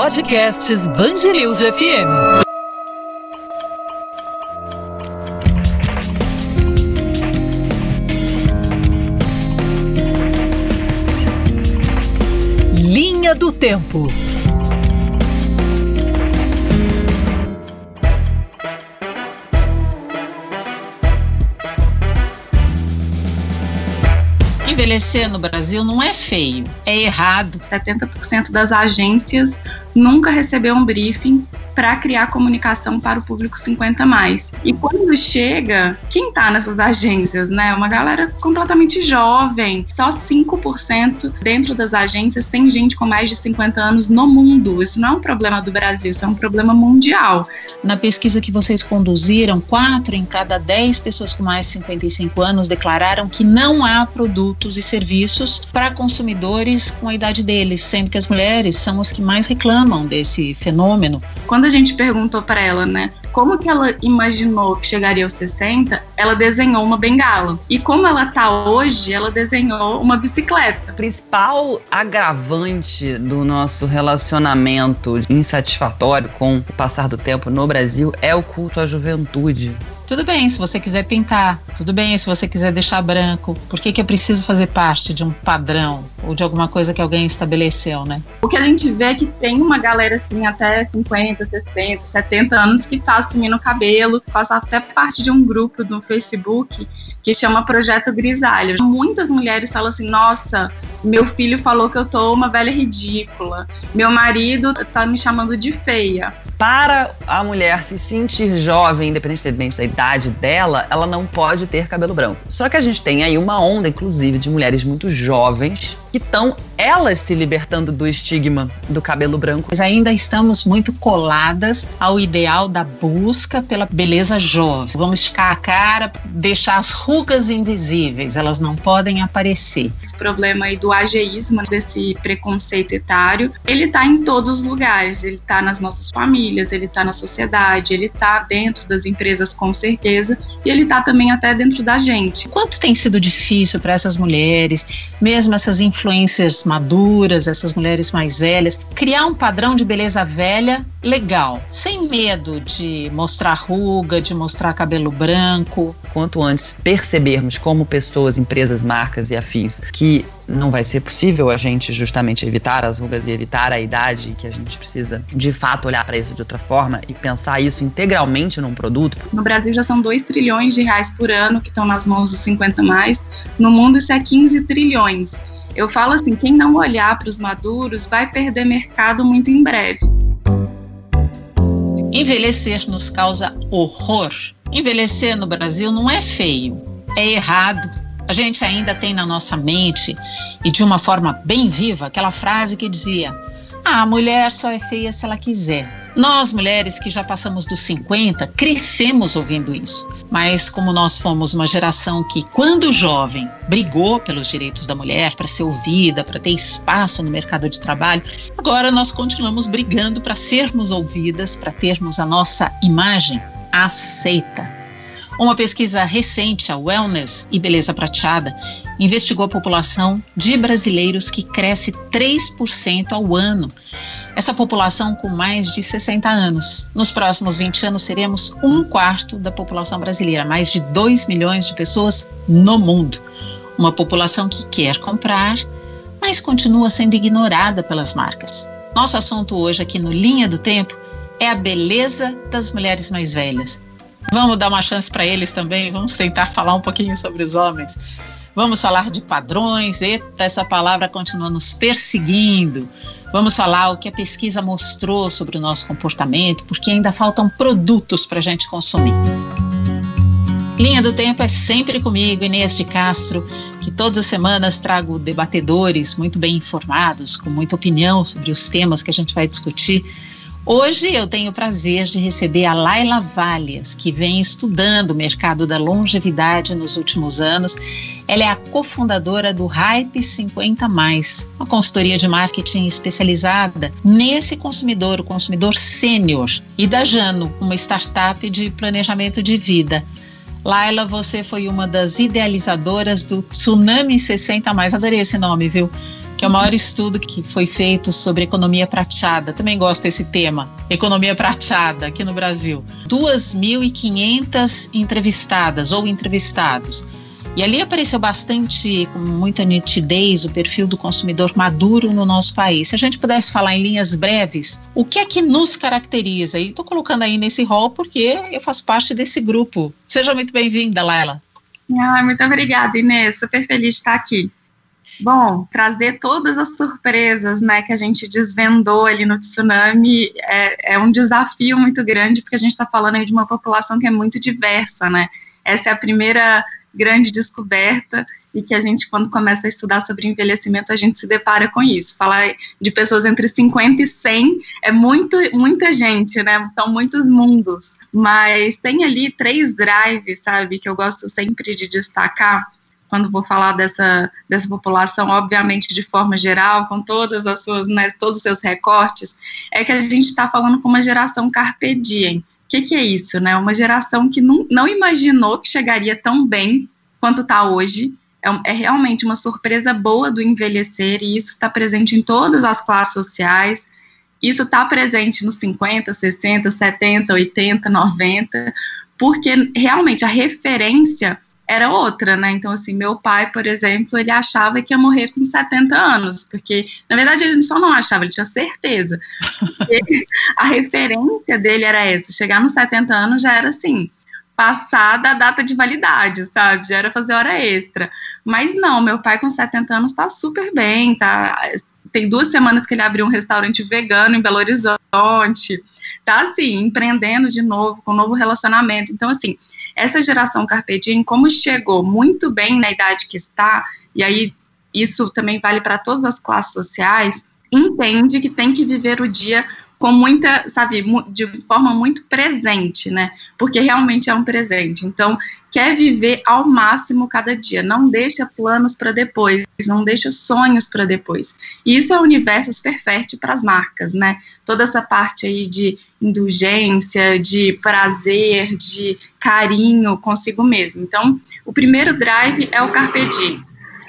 Podcasts Bangerils FM. Linha do Tempo. envelhecer no Brasil não é feio, é errado. 70% das agências nunca recebeu um briefing para criar comunicação para o público 50 mais. E quando chega, quem está nessas agências, né? Uma galera completamente jovem. Só 5% dentro das agências tem gente com mais de 50 anos no mundo. Isso não é um problema do Brasil, isso é um problema mundial. Na pesquisa que vocês conduziram, 4 em cada 10 pessoas com mais de 55 anos declararam que não há produtos e serviços para consumidores com a idade deles, sendo que as mulheres são as que mais reclamam desse fenômeno. Quando a gente perguntou para ela, né, como que ela imaginou que chegaria aos 60, ela desenhou uma bengala. E como ela tá hoje, ela desenhou uma bicicleta. O principal agravante do nosso relacionamento insatisfatório com o passar do tempo no Brasil é o culto à juventude. Tudo bem se você quiser pintar, tudo bem se você quiser deixar branco. Por que, que eu preciso fazer parte de um padrão ou de alguma coisa que alguém estabeleceu, né? O que a gente vê é que tem uma galera assim, até 50, 60, 70 anos que tá assumindo o cabelo, faz até parte de um grupo do Facebook que chama Projeto Grisalho. Muitas mulheres falam assim: nossa, meu filho falou que eu tô uma velha ridícula, meu marido tá me chamando de feia. Para a mulher se sentir jovem, independentemente da idade dela, ela não pode ter cabelo branco. Só que a gente tem aí uma onda, inclusive, de mulheres muito jovens que estão elas se libertando do estigma do cabelo branco. Mas ainda estamos muito coladas ao ideal da busca pela beleza jovem. Vamos esticar a cara, deixar as rugas invisíveis, elas não podem aparecer. Esse problema aí do ageísmo, desse preconceito etário, ele está em todos os lugares. Ele está nas nossas famílias, ele está na sociedade, ele está dentro das empresas com certeza, e ele está também até dentro da gente. Quanto tem sido difícil para essas mulheres, mesmo essas influências maduras, essas mulheres mais velhas, criar um padrão de beleza velha legal, sem medo de mostrar ruga, de mostrar cabelo branco. Quanto antes percebermos como pessoas, empresas, marcas e afins que não vai ser possível a gente justamente evitar as rugas e evitar a idade, que a gente precisa de fato olhar para isso de outra forma e pensar isso integralmente num produto. No Brasil já são 2 trilhões de reais por ano que estão nas mãos dos 50 mais. No mundo isso é 15 trilhões. Eu falo assim, quem não olhar para os maduros vai perder mercado muito em breve. Envelhecer nos causa horror. Envelhecer no Brasil não é feio, é errado. A gente ainda tem na nossa mente, e de uma forma bem viva, aquela frase que dizia: ah, a mulher só é feia se ela quiser. Nós, mulheres que já passamos dos 50, crescemos ouvindo isso. Mas, como nós fomos uma geração que, quando jovem, brigou pelos direitos da mulher, para ser ouvida, para ter espaço no mercado de trabalho, agora nós continuamos brigando para sermos ouvidas, para termos a nossa imagem aceita. Uma pesquisa recente, a Wellness e Beleza Prateada, investigou a população de brasileiros que cresce 3% ao ano essa população com mais de 60 anos. Nos próximos 20 anos, seremos um quarto da população brasileira, mais de 2 milhões de pessoas no mundo. Uma população que quer comprar, mas continua sendo ignorada pelas marcas. Nosso assunto hoje aqui no Linha do Tempo é a beleza das mulheres mais velhas. Vamos dar uma chance para eles também, vamos tentar falar um pouquinho sobre os homens. Vamos falar de padrões, eita, essa palavra continua nos perseguindo. Vamos falar o que a pesquisa mostrou sobre o nosso comportamento, porque ainda faltam produtos para a gente consumir. Linha do Tempo é sempre comigo, Inês de Castro, que todas as semanas trago debatedores muito bem informados, com muita opinião sobre os temas que a gente vai discutir Hoje eu tenho o prazer de receber a Laila Valles, que vem estudando o mercado da longevidade nos últimos anos. Ela é a cofundadora do Hype 50 Mais, uma consultoria de marketing especializada nesse consumidor, o consumidor sênior, e da Jano, uma startup de planejamento de vida. Laila, você foi uma das idealizadoras do Tsunami 60 Mais. Adorei esse nome, viu? Que é o maior estudo que foi feito sobre economia prateada. Também gosto desse tema, economia prateada, aqui no Brasil. 2.500 entrevistadas ou entrevistados. E ali apareceu bastante, com muita nitidez, o perfil do consumidor maduro no nosso país. Se a gente pudesse falar em linhas breves, o que é que nos caracteriza? E estou colocando aí nesse rol porque eu faço parte desse grupo. Seja muito bem-vinda, Laila. Ah, muito obrigada, Inês. Super feliz de estar aqui. Bom, trazer todas as surpresas né, que a gente desvendou ali no tsunami é, é um desafio muito grande, porque a gente está falando aí de uma população que é muito diversa, né? Essa é a primeira grande descoberta e que a gente, quando começa a estudar sobre envelhecimento, a gente se depara com isso. Falar de pessoas entre 50 e 100 é muito, muita gente, né? São muitos mundos. Mas tem ali três drives, sabe, que eu gosto sempre de destacar quando vou falar dessa, dessa população, obviamente de forma geral, com todas as suas, né, todos os seus recortes, é que a gente está falando com uma geração carpe diem. O que, que, é isso, né? Uma geração que não, não imaginou que chegaria tão bem quanto está hoje. É, é, realmente uma surpresa boa do envelhecer, e isso está presente em todas as classes sociais. Isso está presente nos 50, 60, 70, 80, 90, porque realmente a referência era outra, né? Então, assim, meu pai, por exemplo, ele achava que ia morrer com 70 anos, porque, na verdade, ele só não achava, ele tinha certeza. a referência dele era essa, chegar nos 70 anos já era assim, passada a data de validade, sabe? Já era fazer hora extra. Mas não, meu pai com 70 anos tá super bem, tá tem duas semanas que ele abriu um restaurante vegano em Belo Horizonte, tá assim, empreendendo de novo, com um novo relacionamento. Então, assim, essa geração Carpe como chegou muito bem na idade que está, e aí isso também vale para todas as classes sociais, entende que tem que viver o dia com muita, sabe, de forma muito presente, né? Porque realmente é um presente. Então, quer viver ao máximo cada dia, não deixa planos para depois, não deixa sonhos para depois. E isso é o universo super fértil para as marcas, né? Toda essa parte aí de indulgência, de prazer, de carinho consigo mesmo. Então, o primeiro drive é o carpe diem.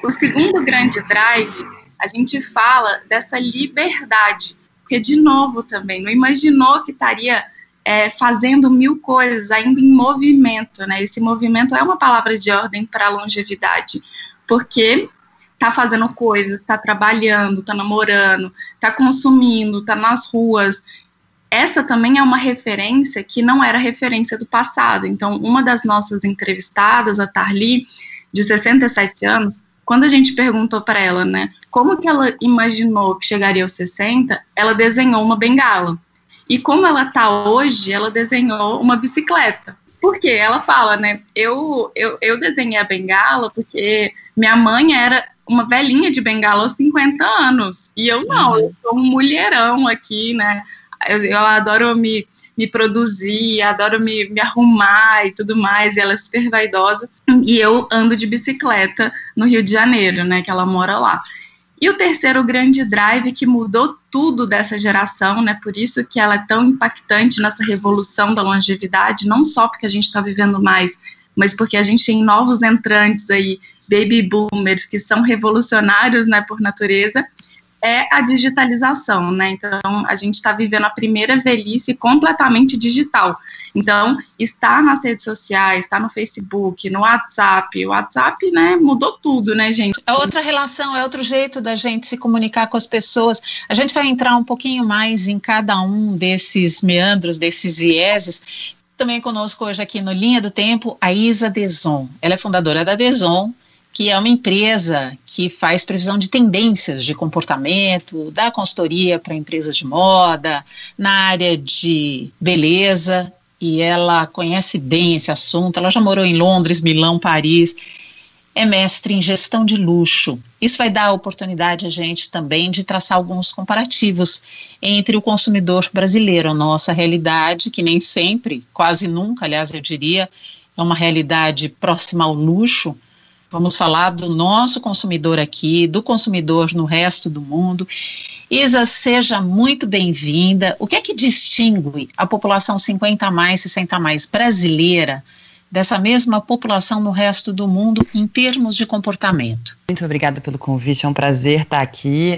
O segundo grande drive, a gente fala dessa liberdade porque, de novo, também, não imaginou que estaria é, fazendo mil coisas, ainda em movimento, né? Esse movimento é uma palavra de ordem para longevidade, porque está fazendo coisas, está trabalhando, está namorando, está consumindo, está nas ruas. Essa também é uma referência que não era referência do passado. Então, uma das nossas entrevistadas, a Tarli, de 67 anos, quando a gente perguntou para ela, né, como que ela imaginou que chegaria aos 60, ela desenhou uma bengala. E como ela está hoje, ela desenhou uma bicicleta. Por quê? Ela fala, né, eu, eu, eu desenhei a bengala porque minha mãe era uma velhinha de bengala aos 50 anos. E eu não, eu sou um mulherão aqui, né? Eu, eu, adoro me, me produzir, adoro me, me arrumar e tudo mais, e ela é super vaidosa. E eu ando de bicicleta no Rio de Janeiro, né, que ela mora lá. E o terceiro grande drive que mudou tudo dessa geração, né? Por isso que ela é tão impactante nessa revolução da longevidade, não só porque a gente está vivendo mais, mas porque a gente tem novos entrantes aí, baby boomers, que são revolucionários, né, por natureza, é a digitalização, né? Então, a gente está vivendo a primeira velhice completamente digital. Então, está nas redes sociais, está no Facebook, no WhatsApp. O WhatsApp, né, mudou tudo, né, gente? É outra relação, é outro jeito da gente se comunicar com as pessoas. A gente vai entrar um pouquinho mais em cada um desses meandros, desses vieses. Também conosco hoje aqui no Linha do Tempo, a Isa Deson. Ela é fundadora da Deson, que é uma empresa que faz previsão de tendências de comportamento, dá consultoria para empresas de moda, na área de beleza, e ela conhece bem esse assunto. Ela já morou em Londres, Milão, Paris. É mestre em gestão de luxo. Isso vai dar a oportunidade a gente também de traçar alguns comparativos entre o consumidor brasileiro, a nossa realidade, que nem sempre, quase nunca, aliás, eu diria, é uma realidade próxima ao luxo, Vamos falar do nosso consumidor aqui, do consumidor no resto do mundo. Isa, seja muito bem-vinda. O que é que distingue a população 50 a mais, 60 a mais brasileira dessa mesma população no resto do mundo em termos de comportamento. Muito obrigada pelo convite, é um prazer estar aqui.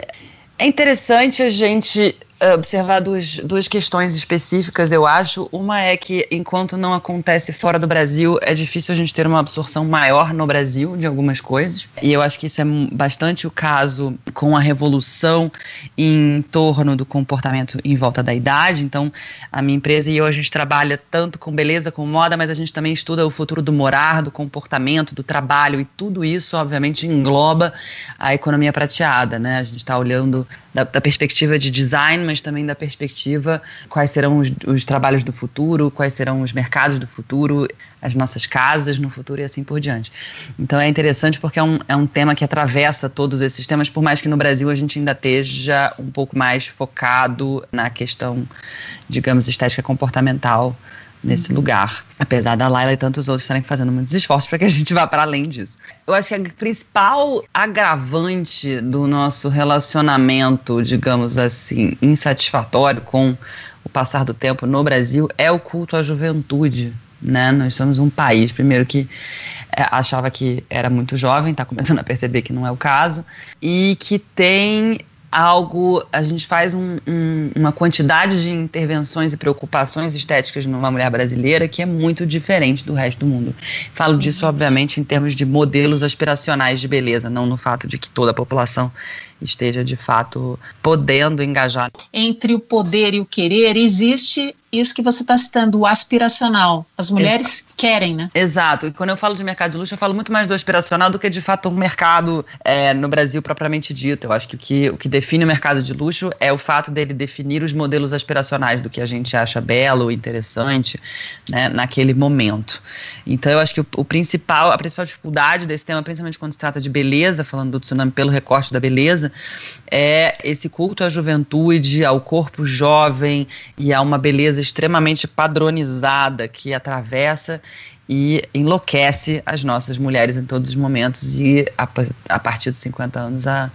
É interessante a gente observar duas, duas questões específicas, eu acho. Uma é que, enquanto não acontece fora do Brasil, é difícil a gente ter uma absorção maior no Brasil de algumas coisas. E eu acho que isso é bastante o caso com a revolução em torno do comportamento em volta da idade. Então, a minha empresa e eu, a gente trabalha tanto com beleza, com moda, mas a gente também estuda o futuro do morar, do comportamento, do trabalho. E tudo isso, obviamente, engloba a economia prateada, né? A gente está olhando da, da perspectiva de design, mas também da perspectiva quais serão os, os, trabalhos do futuro, quais serão os mercados do futuro, as nossas casas no futuro e assim por diante. Então é interessante porque é um, é um tema que atravessa todos esses temas, por mais que no Brasil a gente ainda esteja um pouco mais focado na questão, digamos, estética comportamental nesse lugar. Apesar da Laila e tantos outros estarem fazendo muitos esforços para que a gente vá para além disso. Eu acho que a principal agravante do nosso relacionamento, digamos assim, insatisfatório com o passar do tempo no Brasil é o culto à juventude. Né? Nós somos um país, primeiro, que é, achava que era muito jovem, está começando a perceber que não é o caso, e que tem algo, a gente faz um, um, uma quantidade de intervenções e preocupações estéticas numa mulher brasileira que é muito diferente do resto do mundo. Falo disso, obviamente, em termos de modelos aspiracionais de beleza, não no fato de que toda a população esteja de fato podendo engajar. Entre o poder e o querer existe isso que você está citando, o aspiracional. As mulheres Exato. querem, né? Exato. E quando eu falo de mercado de luxo, eu falo muito mais do aspiracional do que de fato um mercado é, no Brasil propriamente dito. Eu acho que o, que o que define o mercado de luxo é o fato dele definir os modelos aspiracionais do que a gente acha belo, interessante, né, naquele momento. Então eu acho que o, o principal, a principal dificuldade desse tema, principalmente quando se trata de beleza, falando do tsunami pelo recorte da beleza, é esse culto à juventude, ao corpo jovem e a uma beleza extremamente padronizada que atravessa e enlouquece as nossas mulheres em todos os momentos e a, a partir dos 50 anos a,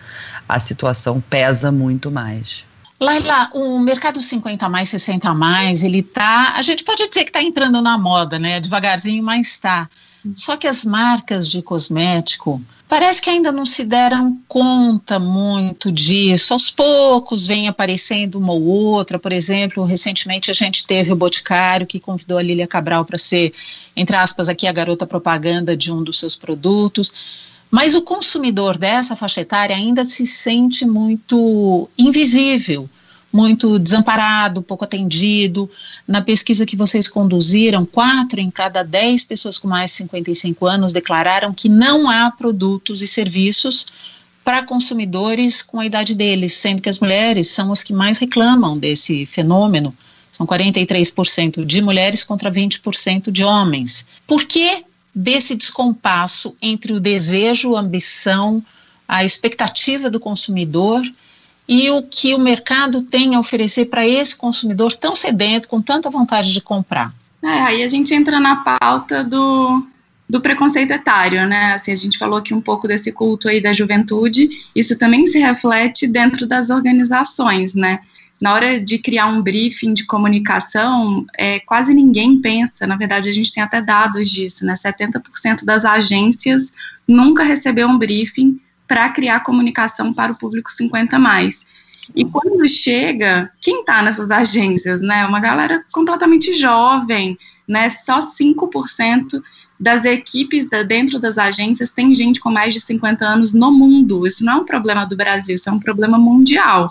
a situação pesa muito mais. Laila, o mercado 50 mais, 60 mais, ele tá, a gente pode dizer que está entrando na moda, né? Devagarzinho, mas está. Só que as marcas de cosmético parece que ainda não se deram conta muito disso. Aos poucos vem aparecendo uma ou outra. Por exemplo, recentemente a gente teve o Boticário que convidou a Lília Cabral para ser, entre aspas, aqui a garota propaganda de um dos seus produtos. Mas o consumidor dessa faixa etária ainda se sente muito invisível muito desamparado, pouco atendido. Na pesquisa que vocês conduziram, quatro em cada dez pessoas com mais de 55 anos declararam que não há produtos e serviços para consumidores com a idade deles, sendo que as mulheres são as que mais reclamam desse fenômeno. São 43% de mulheres contra 20% de homens. Por que desse descompasso entre o desejo, a ambição, a expectativa do consumidor e o que o mercado tem a oferecer para esse consumidor tão sedento, com tanta vontade de comprar. É, aí a gente entra na pauta do, do preconceito etário, né? Assim, a gente falou aqui um pouco desse culto aí da juventude, isso também se reflete dentro das organizações, né? Na hora de criar um briefing de comunicação, é, quase ninguém pensa, na verdade a gente tem até dados disso, né? 70% das agências nunca recebeu um briefing para criar comunicação para o público 50 mais. E quando chega, quem está nessas agências, né? Uma galera completamente jovem, né? Só 5% das equipes da, dentro das agências tem gente com mais de 50 anos no mundo. Isso não é um problema do Brasil, isso é um problema mundial.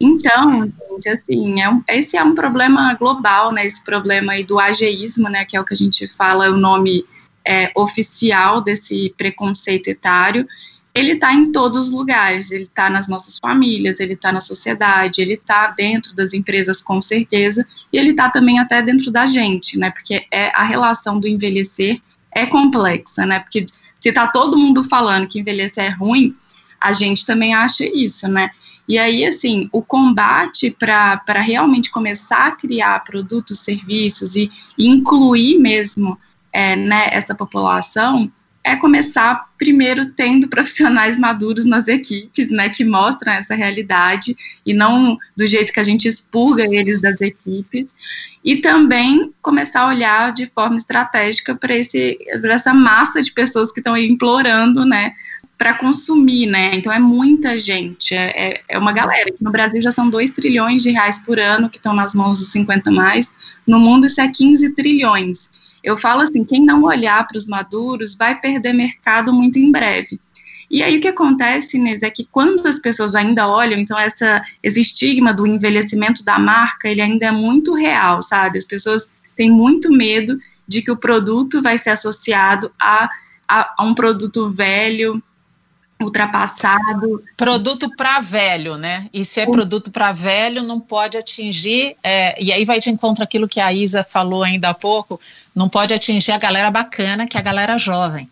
Então, gente, assim, é um, esse é um problema global, né? Esse problema aí do ageísmo, né? Que é o que a gente fala, o nome é, oficial desse preconceito etário ele está em todos os lugares, ele está nas nossas famílias, ele está na sociedade, ele está dentro das empresas com certeza, e ele está também até dentro da gente, né? Porque é a relação do envelhecer é complexa, né? Porque se está todo mundo falando que envelhecer é ruim, a gente também acha isso, né? E aí, assim, o combate para realmente começar a criar produtos, serviços e, incluir mesmo é, né, essa população é, começar primeiro tendo profissionais maduros nas equipes, né, que mostram essa realidade e não do jeito que a gente expurga eles das equipes, e também começar a olhar de forma estratégica para esse essa massa de pessoas que estão implorando, né, para consumir, né? Então é muita gente, é, é, é uma galera. No Brasil já são 2 trilhões de reais por ano que estão nas mãos dos 50 mais. No mundo isso é 15 trilhões. Eu falo assim, quem não olhar para os maduros vai perder mercado muito em breve. E aí o que acontece, Inês, é que quando as pessoas ainda olham, então essa, esse estigma do envelhecimento da marca, ele ainda é muito real, sabe? As pessoas têm muito medo de que o produto vai ser associado a, a, a um produto velho, ultrapassado. Produto para velho, né? E se é produto para velho, não pode atingir. É, e aí vai de encontro aquilo que a Isa falou ainda há pouco: não pode atingir a galera bacana, que é a galera jovem.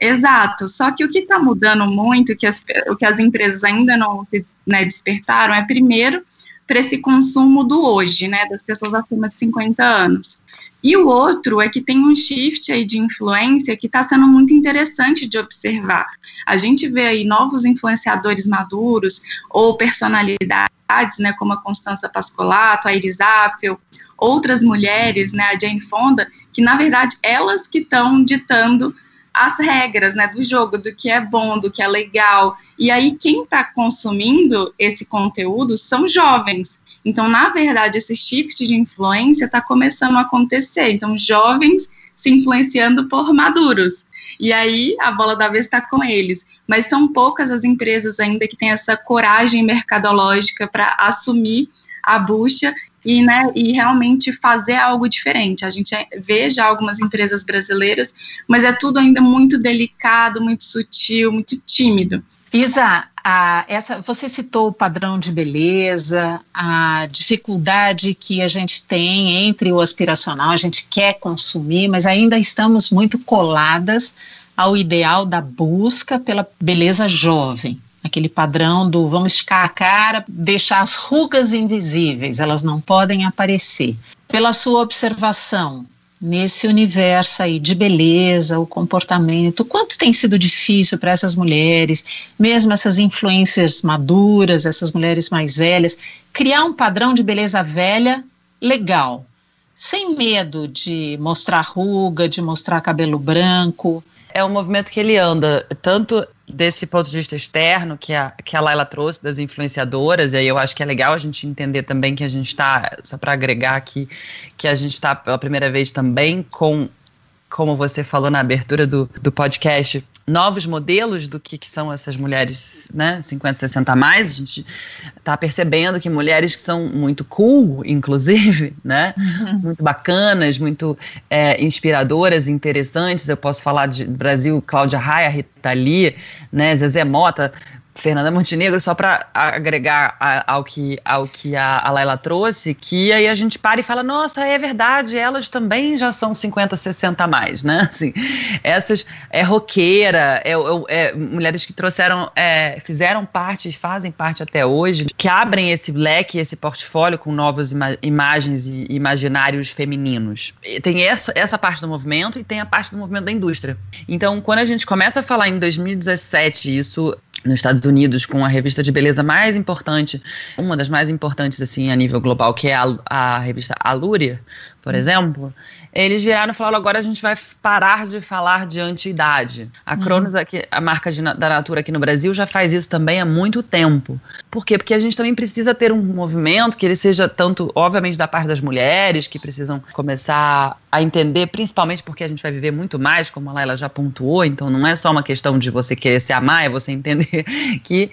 Exato. Só que o que está mudando muito, que as, o que as empresas ainda não se né, despertaram, é primeiro para esse consumo do hoje, né, das pessoas acima de 50 anos. E o outro é que tem um shift aí de influência que está sendo muito interessante de observar. A gente vê aí novos influenciadores maduros ou personalidades, né, como a Constança Pascolato, a Iris Apfel, outras mulheres, né, a Jane Fonda, que na verdade elas que estão ditando as regras né, do jogo, do que é bom, do que é legal. E aí, quem está consumindo esse conteúdo são jovens. Então, na verdade, esse shift de influência está começando a acontecer. Então, jovens se influenciando por maduros. E aí a bola da vez está com eles. Mas são poucas as empresas ainda que têm essa coragem mercadológica para assumir a bucha e, né, e realmente fazer algo diferente. A gente vê já algumas empresas brasileiras, mas é tudo ainda muito delicado, muito sutil, muito tímido. Isa, a, essa, você citou o padrão de beleza, a dificuldade que a gente tem entre o aspiracional, a gente quer consumir, mas ainda estamos muito coladas ao ideal da busca pela beleza jovem aquele padrão do vamos esticar a cara, deixar as rugas invisíveis, elas não podem aparecer. Pela sua observação, nesse universo aí de beleza, o comportamento, quanto tem sido difícil para essas mulheres, mesmo essas influências maduras, essas mulheres mais velhas, criar um padrão de beleza velha legal, sem medo de mostrar ruga, de mostrar cabelo branco. É um movimento que ele anda tanto desse ponto de vista externo que a, que a Laila trouxe das influenciadoras, e aí eu acho que é legal a gente entender também que a gente está, só para agregar aqui, que a gente está pela primeira vez também com, como você falou na abertura do, do podcast, novos modelos do que, que são essas mulheres, né, 50, 60 a mais, a gente está percebendo que mulheres que são muito cool, inclusive, né, uhum. muito bacanas, muito é, inspiradoras, interessantes, eu posso falar de Brasil, Cláudia Raia, Rita Lee, né, Zezé Mota, Fernanda Montenegro, só para agregar ao que, ao que a, a Laila trouxe, que aí a gente para e fala, nossa, é verdade, elas também já são 50, 60 a mais, né? Assim, essas é roqueira, é, é, é mulheres que trouxeram, é, fizeram parte, fazem parte até hoje, que abrem esse leque, esse portfólio com novas ima imagens e imaginários femininos. E tem essa, essa parte do movimento e tem a parte do movimento da indústria. Então, quando a gente começa a falar em 2017, isso nos Estados Unidos com a revista de beleza mais importante, uma das mais importantes assim a nível global, que é a, a revista Allure, por exemplo, eles viraram e falaram: agora a gente vai parar de falar de antidade. A uhum. Cronos, aqui, a marca de, da Natura aqui no Brasil, já faz isso também há muito tempo. Por quê? Porque a gente também precisa ter um movimento que ele seja tanto, obviamente, da parte das mulheres, que precisam começar a entender, principalmente porque a gente vai viver muito mais, como a Laila já pontuou, então não é só uma questão de você querer se amar, é você entender que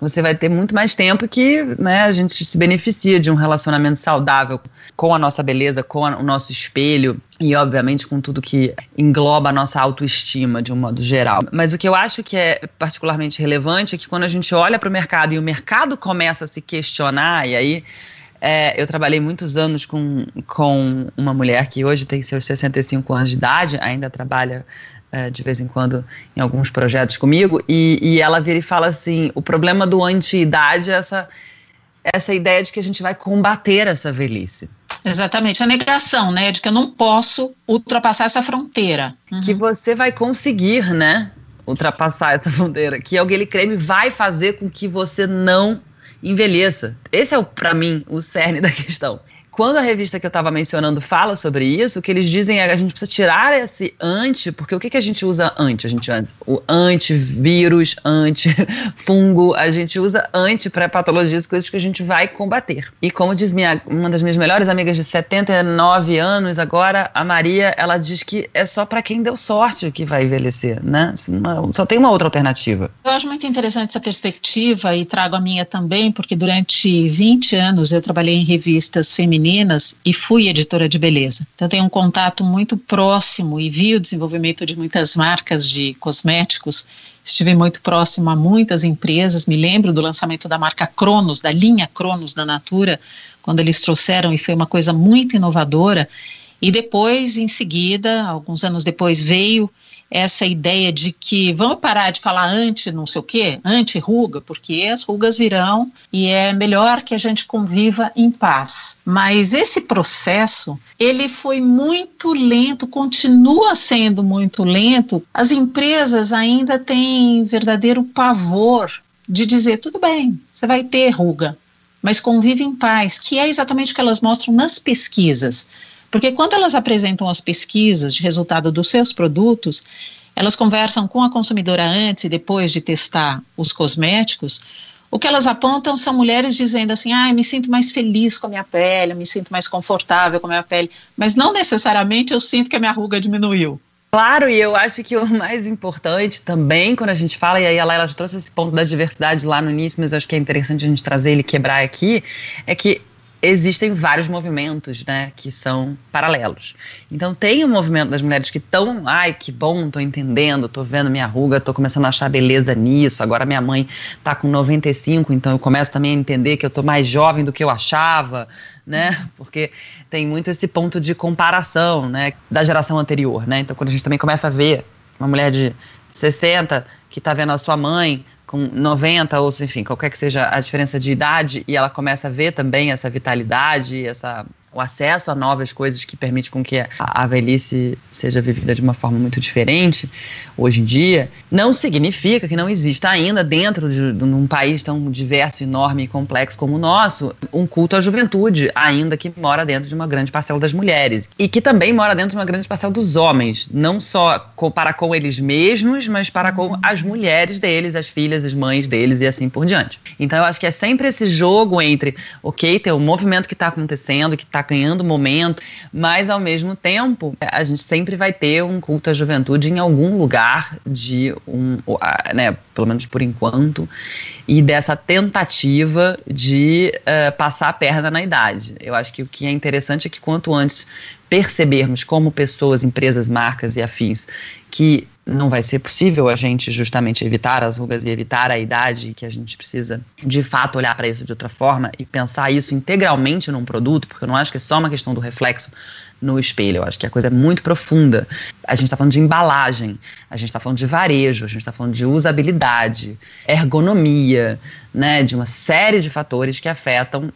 você vai ter muito mais tempo que né, a gente se beneficia de um relacionamento saudável com a nossa beleza, com a, o nosso espelho e, obviamente, com tudo que engloba a nossa autoestima de um modo geral. Mas o que eu acho que é particularmente relevante é que quando a gente olha para o mercado e o mercado começa a se questionar, e aí é, eu trabalhei muitos anos com, com uma mulher que hoje tem seus 65 anos de idade, ainda trabalha é, de vez em quando em alguns projetos comigo, e, e ela vira e fala assim: o problema do anti-idade é essa, essa ideia de que a gente vai combater essa velhice. Exatamente, a negação, né, de que eu não posso ultrapassar essa fronteira. Uhum. Que você vai conseguir, né, ultrapassar essa fronteira, que aquele creme vai fazer com que você não envelheça. Esse é, para mim, o cerne da questão. Quando a revista que eu estava mencionando fala sobre isso, o que eles dizem é que a gente precisa tirar esse anti, porque o que, que a gente usa anti? A gente usa o antivírus, antifungo, a gente usa anti para patologias, coisas que a gente vai combater. E como diz minha, uma das minhas melhores amigas de 79 anos agora, a Maria, ela diz que é só para quem deu sorte que vai envelhecer, né? Só tem uma outra alternativa. Eu acho muito interessante essa perspectiva e trago a minha também, porque durante 20 anos eu trabalhei em revistas femininas meninas e fui editora de beleza. Então tenho um contato muito próximo e vi o desenvolvimento de muitas marcas de cosméticos. Estive muito próximo a muitas empresas. Me lembro do lançamento da marca Cronos, da linha Cronos da Natura, quando eles trouxeram e foi uma coisa muito inovadora. E depois, em seguida, alguns anos depois, veio essa ideia de que vamos parar de falar anti não sei o quê, anti-ruga, porque as rugas virão e é melhor que a gente conviva em paz. Mas esse processo, ele foi muito lento, continua sendo muito lento. As empresas ainda têm verdadeiro pavor de dizer tudo bem, você vai ter ruga, mas convive em paz, que é exatamente o que elas mostram nas pesquisas. Porque quando elas apresentam as pesquisas de resultado dos seus produtos, elas conversam com a consumidora antes e depois de testar os cosméticos. O que elas apontam são mulheres dizendo assim: ah, me sinto mais feliz com a minha pele, me sinto mais confortável com a minha pele, mas não necessariamente eu sinto que a minha ruga diminuiu. Claro, e eu acho que o mais importante também, quando a gente fala, e aí ela, ela trouxe esse ponto da diversidade lá no início, mas eu acho que é interessante a gente trazer ele quebrar aqui, é que existem vários movimentos, né, que são paralelos. Então tem o movimento das mulheres que estão, ai, que bom, tô entendendo, tô vendo minha ruga, tô começando a achar beleza nisso. Agora minha mãe tá com 95, então eu começo também a entender que eu tô mais jovem do que eu achava, né? Porque tem muito esse ponto de comparação, né, da geração anterior, né? Então quando a gente também começa a ver uma mulher de 60 que tá vendo a sua mãe com 90 ou enfim, qualquer que seja a diferença de idade e ela começa a ver também essa vitalidade, essa o acesso a novas coisas que permite com que a, a velhice seja vivida de uma forma muito diferente hoje em dia, não significa que não exista ainda dentro de, de um país tão diverso, enorme e complexo como o nosso, um culto à juventude, ainda que mora dentro de uma grande parcela das mulheres e que também mora dentro de uma grande parcela dos homens, não só com, para com eles mesmos, mas para com as mulheres deles, as filhas, as mães deles e assim por diante. Então eu acho que é sempre esse jogo entre, ok, tem um movimento que está acontecendo, que está ganhando momento, mas ao mesmo tempo a gente sempre vai ter um culto à juventude em algum lugar de um, né, pelo menos por enquanto, e dessa tentativa de uh, passar a perna na idade. Eu acho que o que é interessante é que quanto antes percebermos como pessoas, empresas, marcas e afins que não vai ser possível a gente justamente evitar as rugas e evitar a idade, que a gente precisa de fato olhar para isso de outra forma e pensar isso integralmente num produto, porque eu não acho que é só uma questão do reflexo no espelho, eu acho que a coisa é muito profunda. A gente está falando de embalagem, a gente está falando de varejo, a gente está falando de usabilidade, ergonomia, né, de uma série de fatores que afetam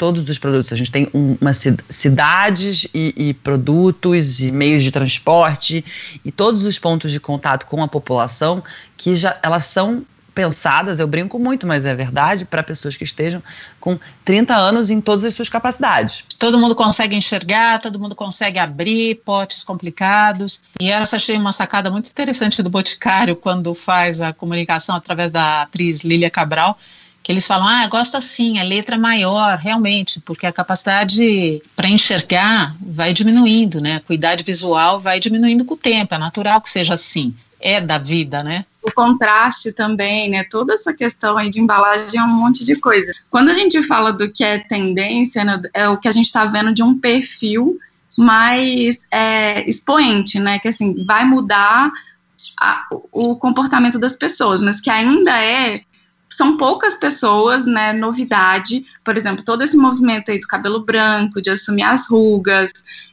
todos os produtos. A gente tem uma cidades e, e, produtos e meios de transporte e todos os pontos de contato com a população que já elas são pensadas, eu brinco muito, mas é verdade, para pessoas que estejam com 30 anos em todas as suas capacidades. Todo mundo consegue enxergar, todo mundo consegue abrir potes complicados. E essa achei uma sacada muito interessante do Boticário quando faz a comunicação através da atriz Lília Cabral, que eles falam, ah, gosto assim, a letra é maior, realmente, porque a capacidade para enxergar vai diminuindo, né? A cuidade visual vai diminuindo com o tempo, é natural que seja assim, é da vida, né? O contraste também, né? Toda essa questão aí de embalagem é um monte de coisa. Quando a gente fala do que é tendência, né, é o que a gente está vendo de um perfil mais é, expoente, né? Que assim, vai mudar a, o comportamento das pessoas, mas que ainda é são poucas pessoas, né, novidade, por exemplo, todo esse movimento aí do cabelo branco, de assumir as rugas,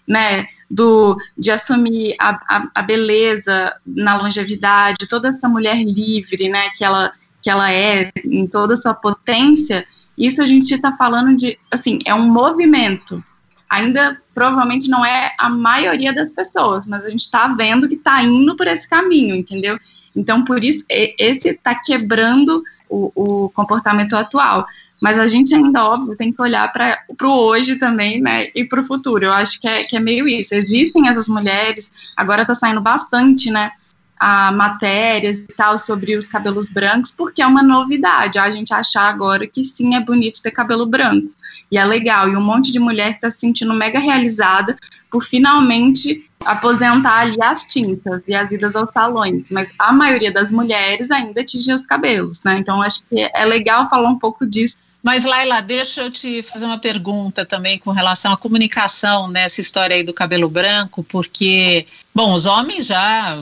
né, do, de assumir a, a, a beleza na longevidade, toda essa mulher livre, né, que ela, que ela é, em toda a sua potência, isso a gente está falando de, assim, é um movimento, ainda provavelmente não é a maioria das pessoas, mas a gente está vendo que está indo por esse caminho, entendeu? Então, por isso, esse está quebrando o, o, comportamento atual. Mas a gente ainda, óbvio, tem que olhar para o hoje também, né? E para o futuro. Eu acho que é, que é meio isso. Existem essas mulheres, agora está saindo bastante, né? a matérias e tal sobre os cabelos brancos, porque é uma novidade. A gente achar agora que sim, é bonito ter cabelo branco. E é legal. E um monte de mulher está se sentindo mega realizada por finalmente aposentar ali as tintas e as idas aos salões. Mas a maioria das mulheres ainda tinge os cabelos, né? Então acho que é legal falar um pouco disso mas, Laila, deixa eu te fazer uma pergunta também com relação à comunicação nessa história aí do cabelo branco, porque, bom, os homens já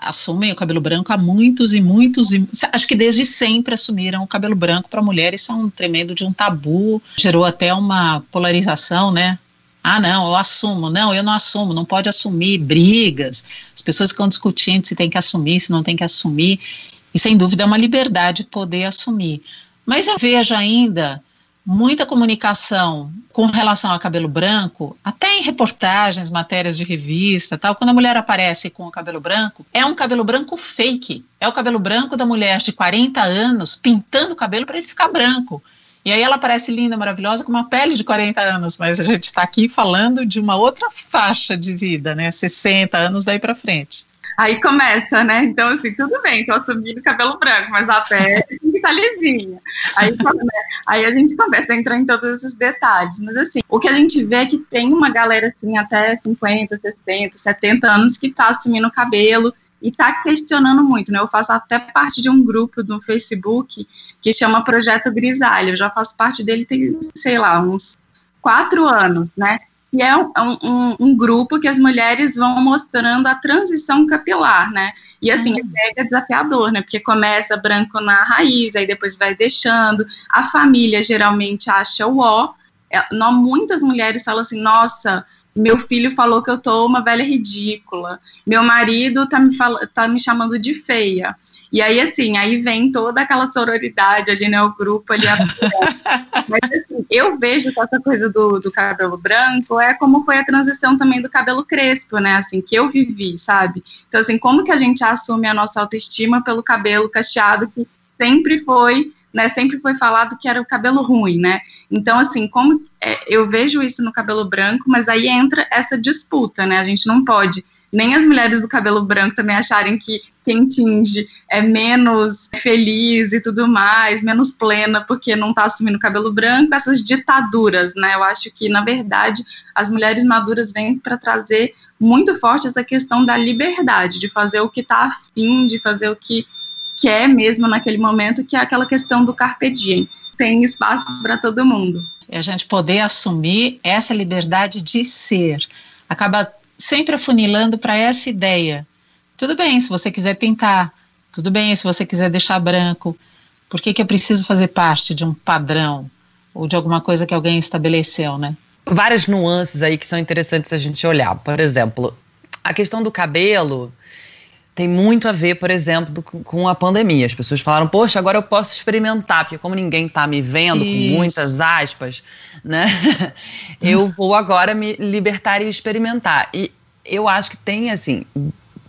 assumem o cabelo branco há muitos e muitos, e, acho que desde sempre assumiram o cabelo branco para mulheres, isso é um tremendo de um tabu, gerou até uma polarização, né? Ah, não, eu assumo. Não, eu não assumo, não pode assumir. Brigas. As pessoas ficam discutindo se tem que assumir, se não tem que assumir. E sem dúvida é uma liberdade poder assumir. Mas eu vejo ainda muita comunicação com relação ao cabelo branco, até em reportagens, matérias de revista, tal, quando a mulher aparece com o cabelo branco, é um cabelo branco fake. É o cabelo branco da mulher de 40 anos pintando o cabelo para ele ficar branco. E aí ela parece linda, maravilhosa, com uma pele de 40 anos, mas a gente está aqui falando de uma outra faixa de vida, né? 60 anos daí para frente. Aí começa, né? Então, assim, tudo bem, tô assumindo cabelo branco, mas a pele tá lisinha. Aí, aí a gente começa a entrar em todos esses detalhes. Mas, assim, o que a gente vê é que tem uma galera, assim, até 50, 60, 70 anos que tá assumindo cabelo e tá questionando muito, né? Eu faço até parte de um grupo do Facebook que chama Projeto Grisalho. Eu já faço parte dele tem, sei lá, uns quatro anos, né? E é um, um, um, grupo que as mulheres vão mostrando a transição capilar, né? E assim, uhum. é mega desafiador, né? Porque começa branco na raiz, aí depois vai deixando. A família geralmente acha o ó. É, não, muitas mulheres falam assim: nossa, meu filho falou que eu tô uma velha ridícula, meu marido tá me, fal tá me chamando de feia. E aí, assim, aí vem toda aquela sororidade ali, né, o grupo ali. Mas, assim, eu vejo que essa coisa do, do cabelo branco é como foi a transição também do cabelo crespo, né, assim, que eu vivi, sabe? Então, assim, como que a gente assume a nossa autoestima pelo cabelo cacheado que sempre foi, né, sempre foi falado que era o cabelo ruim, né? Então, assim, como é, eu vejo isso no cabelo branco, mas aí entra essa disputa, né? A gente não pode nem as mulheres do cabelo branco também acharem que quem tinge é menos feliz e tudo mais, menos plena porque não está assumindo cabelo branco, essas ditaduras, né? Eu acho que, na verdade, as mulheres maduras vêm para trazer muito forte essa questão da liberdade, de fazer o que está afim, de fazer o que quer mesmo naquele momento, que é aquela questão do carpe diem. Tem espaço para todo mundo. E a gente poder assumir essa liberdade de ser. Acaba sempre afunilando para essa ideia. Tudo bem se você quiser pintar, tudo bem se você quiser deixar branco. Por que, que eu preciso fazer parte de um padrão ou de alguma coisa que alguém estabeleceu, né? Várias nuances aí que são interessantes a gente olhar. Por exemplo, a questão do cabelo tem muito a ver, por exemplo, do, com a pandemia. As pessoas falaram, poxa, agora eu posso experimentar, porque como ninguém está me vendo, Isso. com muitas aspas, né? eu vou agora me libertar e experimentar. E eu acho que tem, assim,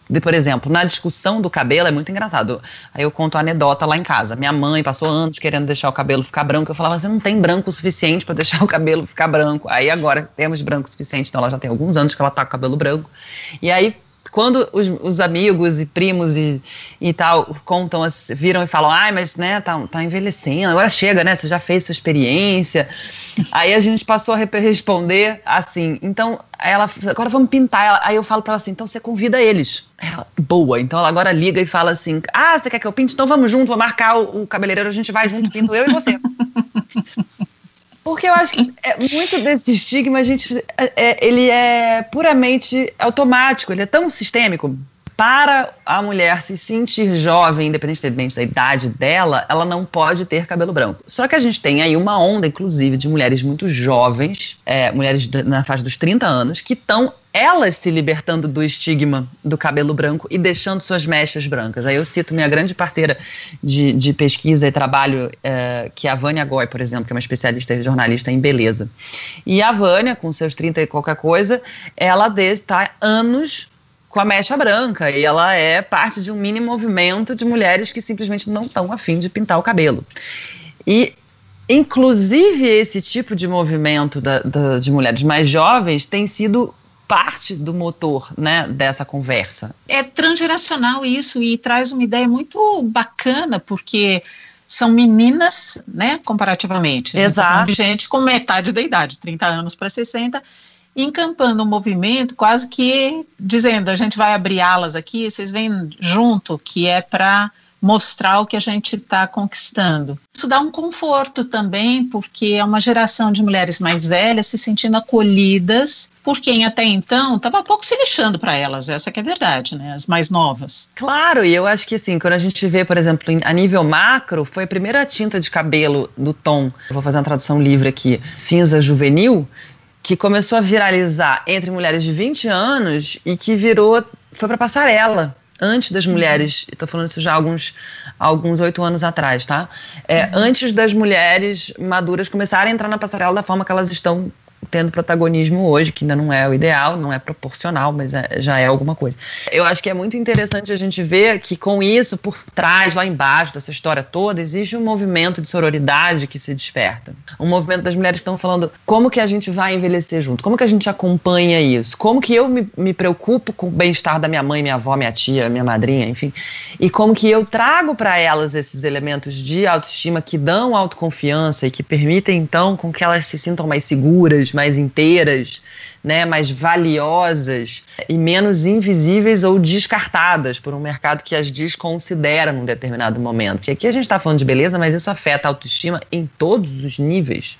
de, por exemplo, na discussão do cabelo é muito engraçado. Aí eu conto a anedota lá em casa. Minha mãe passou anos querendo deixar o cabelo ficar branco. Eu falava, você não tem branco o suficiente para deixar o cabelo ficar branco. Aí agora temos branco o suficiente, então ela já tem alguns anos que ela tá com o cabelo branco. E aí quando os, os, amigos e primos e, e tal contam, viram e falam, ai, mas né, tá, tá envelhecendo, agora chega, né? Você já fez sua experiência. aí a gente passou a responder assim, então ela, agora vamos pintar. Ela, aí eu falo para ela assim, então você convida eles. Ela, boa. Então ela agora liga e fala assim, ah, você quer que eu pinte? Então vamos junto, vou marcar o, o cabeleireiro, a gente vai junto, pinto eu e você. Porque eu acho que é, muito desse estigma, a gente, é, é, ele é puramente automático, ele é tão sistêmico para a mulher se sentir jovem, independentemente da idade dela, ela não pode ter cabelo branco. Só que a gente tem aí uma onda, inclusive, de mulheres muito jovens, é, mulheres na faixa dos 30 anos, que estão elas se libertando do estigma do cabelo branco e deixando suas mechas brancas. Aí eu cito minha grande parceira de, de pesquisa e trabalho, é, que é a Vânia Goy, por exemplo, que é uma especialista e jornalista em beleza. E a Vânia, com seus 30 e qualquer coisa, ela está anos com a mecha branca e ela é parte de um mini movimento de mulheres que simplesmente não estão afim de pintar o cabelo. E Inclusive, esse tipo de movimento da, da, de mulheres mais jovens tem sido parte do motor né, dessa conversa. É transgeracional isso e traz uma ideia muito bacana, porque são meninas, né, comparativamente. Tá Exato. Gente com metade da idade, 30 anos para 60, encampando um movimento quase que dizendo: a gente vai abrir alas aqui, vocês vêm junto, que é para mostrar o que a gente está conquistando. Isso dá um conforto também, porque é uma geração de mulheres mais velhas se sentindo acolhidas por quem até então estava pouco se lixando para elas, essa que é a verdade, né? As mais novas. Claro, e eu acho que assim, quando a gente vê, por exemplo, a nível macro, foi a primeira tinta de cabelo do tom, vou fazer uma tradução livre aqui, cinza juvenil, que começou a viralizar entre mulheres de 20 anos e que virou, foi para passarela antes das mulheres, estou falando isso já há alguns alguns oito anos atrás, tá? É, uhum. Antes das mulheres maduras começarem a entrar na passarela da forma que elas estão tendo protagonismo hoje, que ainda não é o ideal, não é proporcional, mas é, já é alguma coisa. Eu acho que é muito interessante a gente ver que com isso, por trás, lá embaixo dessa história toda, existe um movimento de sororidade que se desperta. Um movimento das mulheres que estão falando como que a gente vai envelhecer junto, como que a gente acompanha isso, como que eu me, me preocupo com o bem-estar da minha mãe, minha avó, minha tia, minha madrinha, enfim, e como que eu trago para elas esses elementos de autoestima que dão autoconfiança e que permitem, então, com que elas se sintam mais seguras, mais inteiras, né, mais valiosas e menos invisíveis ou descartadas por um mercado que as desconsidera num determinado momento. Porque aqui a gente está falando de beleza, mas isso afeta a autoestima em todos os níveis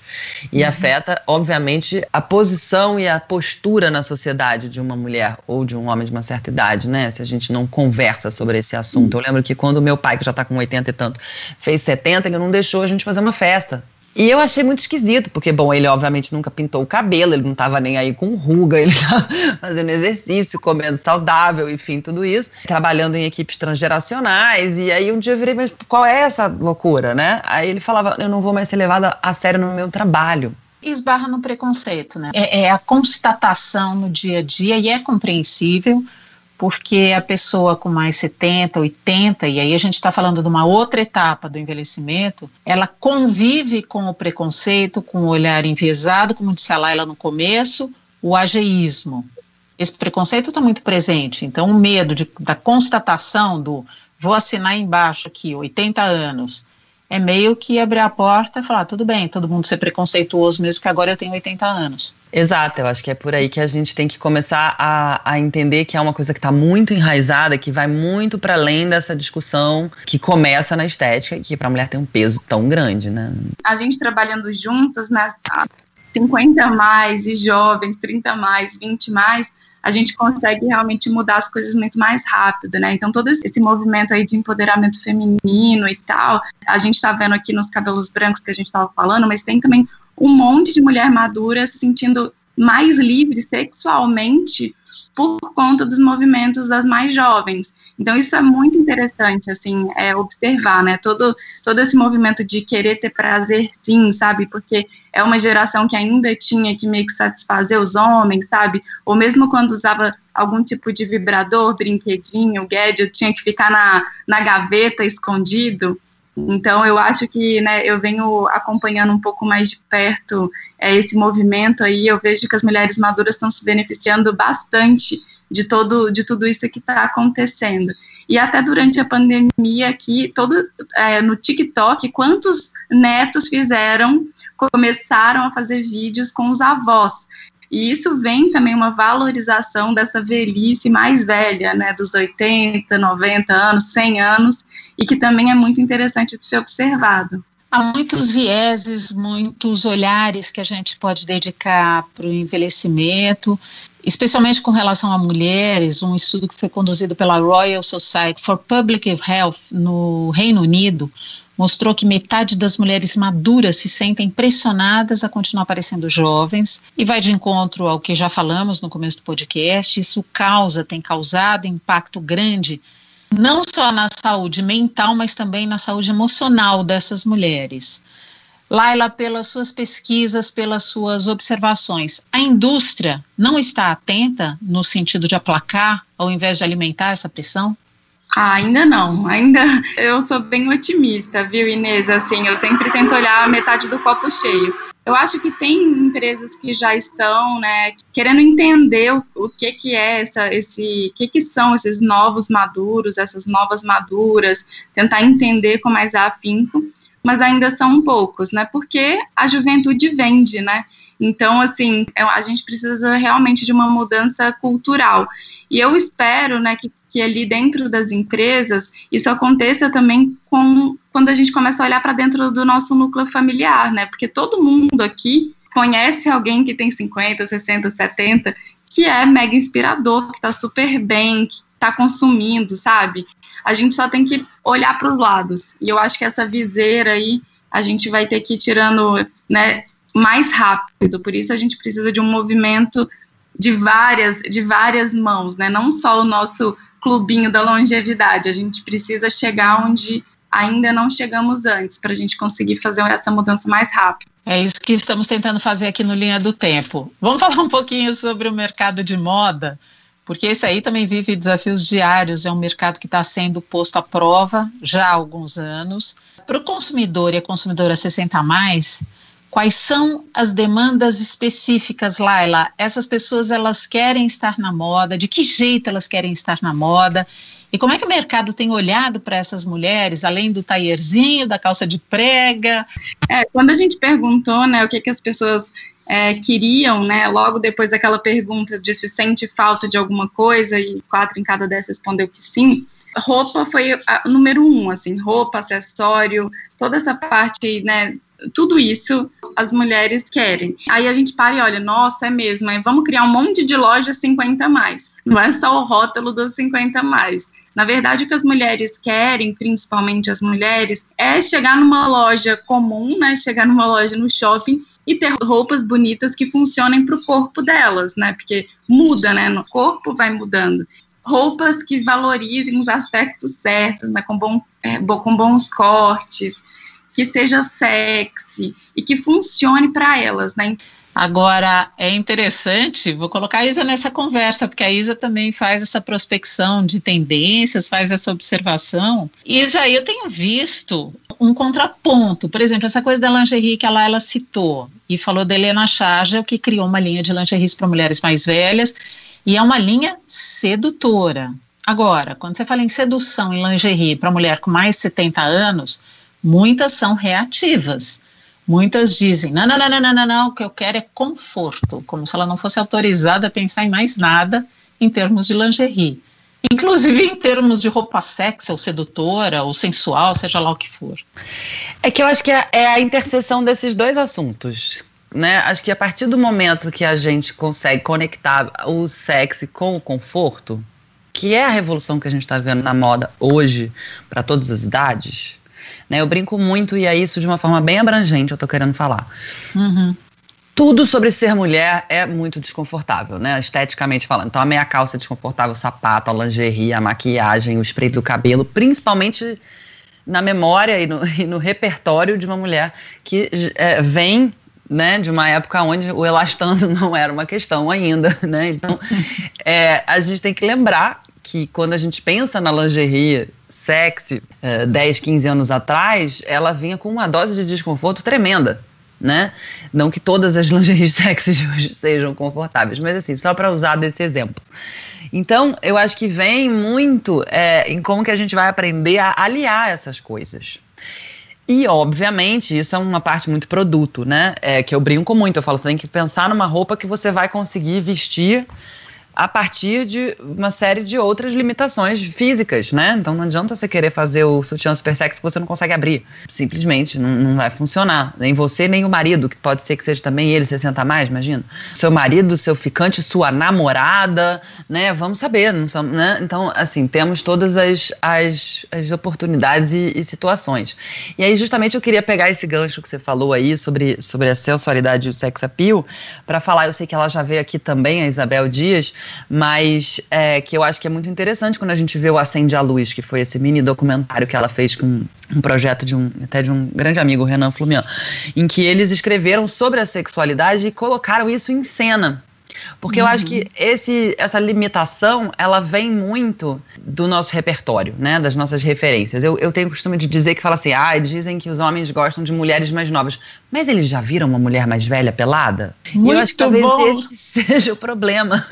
e uhum. afeta, obviamente, a posição e a postura na sociedade de uma mulher ou de um homem de uma certa idade, né? Se a gente não conversa sobre esse assunto. Uhum. Eu lembro que quando o meu pai, que já está com 80 e tanto, fez 70, ele não deixou a gente fazer uma festa e eu achei muito esquisito, porque, bom, ele obviamente nunca pintou o cabelo, ele não estava nem aí com ruga, ele estava fazendo exercício, comendo saudável, enfim, tudo isso, trabalhando em equipes transgeracionais. E aí um dia eu virei, mas qual é essa loucura, né? Aí ele falava, eu não vou mais ser levada a sério no meu trabalho esbarra no preconceito, né? É, é, a constatação no dia a dia e é compreensível, porque a pessoa com mais 70, 80, e aí a gente está falando de uma outra etapa do envelhecimento, ela convive com o preconceito, com o olhar enviesado, como disse a Laila no começo, o ageísmo. Esse preconceito está muito presente, então o medo de, da constatação do vou assinar embaixo aqui, 80 anos, é meio que abrir a porta e falar, tudo bem, todo mundo ser preconceituoso mesmo que agora eu tenho 80 anos. Exato, eu acho que é por aí que a gente tem que começar a, a entender que é uma coisa que está muito enraizada, que vai muito para além dessa discussão que começa na estética e que para a mulher tem um peso tão grande, né? A gente trabalhando juntas, né, 50 mais e jovens, 30 mais, 20 mais, a gente consegue realmente mudar as coisas muito mais rápido, né? Então, todo esse movimento aí de empoderamento feminino e tal, a gente está vendo aqui nos cabelos brancos que a gente estava falando, mas tem também um monte de mulher madura se sentindo mais livre sexualmente por conta dos movimentos das mais jovens. Então isso é muito interessante, assim, é, observar, né, todo, todo esse movimento de querer ter prazer sim, sabe, porque é uma geração que ainda tinha que meio que satisfazer os homens, sabe, ou mesmo quando usava algum tipo de vibrador, brinquedinho, gadget, tinha que ficar na, na gaveta escondido, então, eu acho que né, eu venho acompanhando um pouco mais de perto é, esse movimento aí. Eu vejo que as mulheres maduras estão se beneficiando bastante de todo de tudo isso que está acontecendo. E até durante a pandemia aqui, todo é, no TikTok, quantos netos fizeram, começaram a fazer vídeos com os avós. E isso vem também uma valorização dessa velhice mais velha, né, dos 80, 90 anos, 100 anos, e que também é muito interessante de ser observado. Há muitos vieses, muitos olhares que a gente pode dedicar para o envelhecimento, especialmente com relação a mulheres. Um estudo que foi conduzido pela Royal Society for Public Health no Reino Unido mostrou que metade das mulheres maduras se sentem pressionadas a continuar parecendo jovens e vai de encontro ao que já falamos no começo do podcast. Isso causa, tem causado impacto grande não só na saúde mental, mas também na saúde emocional dessas mulheres. Laila, pelas suas pesquisas, pelas suas observações, a indústria não está atenta no sentido de aplacar, ao invés de alimentar essa pressão? Ah, ainda não, ainda eu sou bem otimista, viu, Inês? Assim, eu sempre tento olhar a metade do copo cheio. Eu acho que tem empresas que já estão, né, querendo entender o, o que que é essa, esse, que que são esses novos maduros, essas novas maduras, tentar entender com mais afinco, mas ainda são poucos, né? Porque a juventude vende, né? Então, assim, é, a gente precisa realmente de uma mudança cultural. E eu espero, né, que que ali dentro das empresas isso aconteça também com quando a gente começa a olhar para dentro do nosso núcleo familiar, né? Porque todo mundo aqui conhece alguém que tem 50, 60, 70, que é mega inspirador, que está super bem, que está consumindo, sabe? A gente só tem que olhar para os lados. E eu acho que essa viseira aí a gente vai ter que ir tirando, né, mais rápido. Por isso a gente precisa de um movimento de várias, de várias mãos, né? Não só o nosso clubinho da longevidade. A gente precisa chegar onde ainda não chegamos antes, para a gente conseguir fazer essa mudança mais rápido. É isso que estamos tentando fazer aqui no Linha do Tempo. Vamos falar um pouquinho sobre o mercado de moda, porque esse aí também vive desafios diários, é um mercado que está sendo posto à prova já há alguns anos. Para o consumidor e a consumidora 60 a mais, Quais são as demandas específicas, Laila? Essas pessoas elas querem estar na moda, de que jeito elas querem estar na moda? E como é que o mercado tem olhado para essas mulheres, além do taierzinho, da calça de prega? É, quando a gente perguntou, né, o que, que as pessoas é, queriam, né, logo depois daquela pergunta de se sente falta de alguma coisa, e quatro em cada dez respondeu que sim, roupa foi o número um, assim, roupa, acessório, toda essa parte, né, tudo isso as mulheres querem. Aí a gente para e olha, nossa, é mesmo, é, vamos criar um monte de lojas 50 mais. Não é só o rótulo dos 50 mais. Na verdade, o que as mulheres querem, principalmente as mulheres, é chegar numa loja comum, né? Chegar numa loja no shopping e ter roupas bonitas que funcionem para o corpo delas, né? Porque muda, né? No corpo vai mudando roupas que valorizem os aspectos certos, né, com, bom, é, com bons cortes, que seja sexy e que funcione para elas, né? Agora, é interessante, vou colocar a Isa nessa conversa, porque a Isa também faz essa prospecção de tendências, faz essa observação. Isa, eu tenho visto um contraponto, por exemplo, essa coisa da lingerie que ela, ela citou, e falou da Helena Charger, que criou uma linha de lingeries para mulheres mais velhas, e é uma linha sedutora. Agora, quando você fala em sedução em lingerie para mulher com mais de 70 anos, muitas são reativas. Muitas dizem: não, não, não, não, não, não, não, o que eu quero é conforto, como se ela não fosse autorizada a pensar em mais nada em termos de lingerie. Inclusive em termos de roupa sexy, ou sedutora, ou sensual, seja lá o que for. É que eu acho que é, é a interseção desses dois assuntos. Né? Acho que a partir do momento que a gente consegue conectar o sexy com o conforto, que é a revolução que a gente está vendo na moda hoje, para todas as idades, né? Eu brinco muito e é isso de uma forma bem abrangente, eu tô querendo falar. Uhum. Tudo sobre ser mulher é muito desconfortável, né? Esteticamente falando. Então, a meia calça é desconfortável, o sapato, a lingerie, a maquiagem, o spray do cabelo, principalmente na memória e no, e no repertório de uma mulher que é, vem né, de uma época onde o elastano não era uma questão ainda, né? Então, é, a gente tem que lembrar que quando a gente pensa na lingerie sexy, é, 10, 15 anos atrás, ela vinha com uma dose de desconforto tremenda. Né? Não que todas as lingeries sexys hoje sejam confortáveis, mas assim, só para usar desse exemplo. Então, eu acho que vem muito é, em como que a gente vai aprender a aliar essas coisas. E, obviamente, isso é uma parte muito produto, né? É, que eu brinco muito. Eu falo, você tem que pensar numa roupa que você vai conseguir vestir a partir de uma série de outras limitações físicas, né? Então não adianta você querer fazer o sutiã super sexy que você não consegue abrir. Simplesmente não, não vai funcionar. Nem você, nem o marido, que pode ser que seja também ele 60 a mais, imagina. Seu marido, seu ficante, sua namorada, né? Vamos saber, não são, né? Então, assim, temos todas as, as, as oportunidades e, e situações. E aí, justamente, eu queria pegar esse gancho que você falou aí sobre, sobre a sensualidade e o sex appeal para falar. Eu sei que ela já veio aqui também, a Isabel Dias, mas é, que eu acho que é muito interessante quando a gente vê o Acende a Luz, que foi esse mini documentário que ela fez com um projeto de um até de um grande amigo, Renan Flumian, em que eles escreveram sobre a sexualidade e colocaram isso em cena. Porque uhum. eu acho que uhum. esse, essa limitação, ela vem muito do nosso repertório, né? Das nossas referências. Eu, eu tenho o costume de dizer que fala assim, ah, dizem que os homens gostam de mulheres mais novas. Mas eles já viram uma mulher mais velha pelada? Muito e eu acho que talvez bom. esse seja o problema.